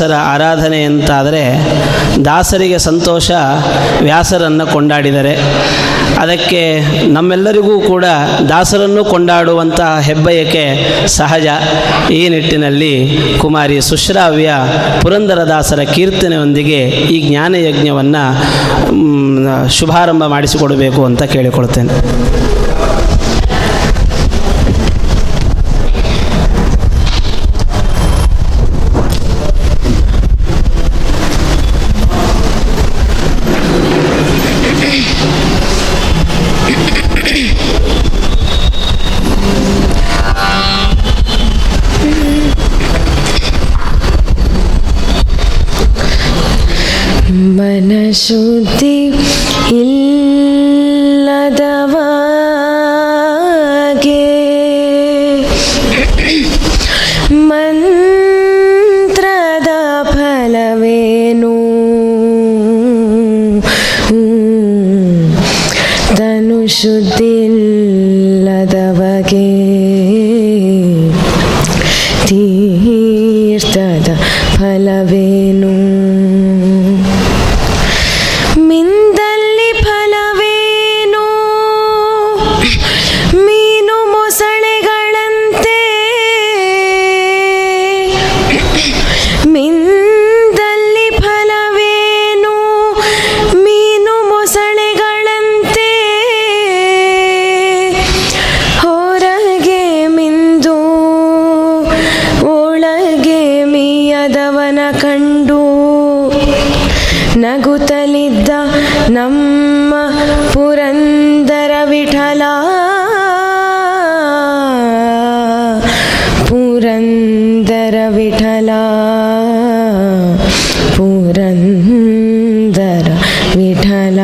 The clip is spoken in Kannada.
ದಾಸರ ಆರಾಧನೆ ಅಂತಾದರೆ ದಾಸರಿಗೆ ಸಂತೋಷ ವ್ಯಾಸರನ್ನು ಕೊಂಡಾಡಿದರೆ. ಅದಕ್ಕೆ ನಮ್ಮೆಲ್ಲರಿಗೂ ಕೂಡ ದಾಸರನ್ನು ಕೊಂಡಾಡುವಂತಹ ಹೆಬ್ಬಯಕೆ ಸಹಜ. ಈ ನಿಟ್ಟಿನಲ್ಲಿ ಕುಮಾರಿ ಸುಶ್ರಾವ್ಯ ಪುರಂದರದಾಸರ ಕೀರ್ತನೆಯೊಂದಿಗೆ ಈ ಜ್ಞಾನಯಜ್ಞವನ್ನು ಶುಭಾರಂಭ ಮಾಡಿಸಿಕೊಡಬೇಕು ಅಂತ ಕೇಳಿಕೊಳ್ತೇನೆ. മനഃശുദ്ധി ഇല്ലതവാകെ. മന്ത്രദ ഫലവേനു തനുശുദ്ധില്ലതവകെ തീർത്ഥത ഫലവേ ಕಂಡು ನಗುತ್ತಲಿದ್ದ ನಮ್ಮ ಪುರಂದರ ವಿಠಲ. ಪುರಂದರ ವಿಠಲ. ಪುರಂದರ ವಿಠಲ.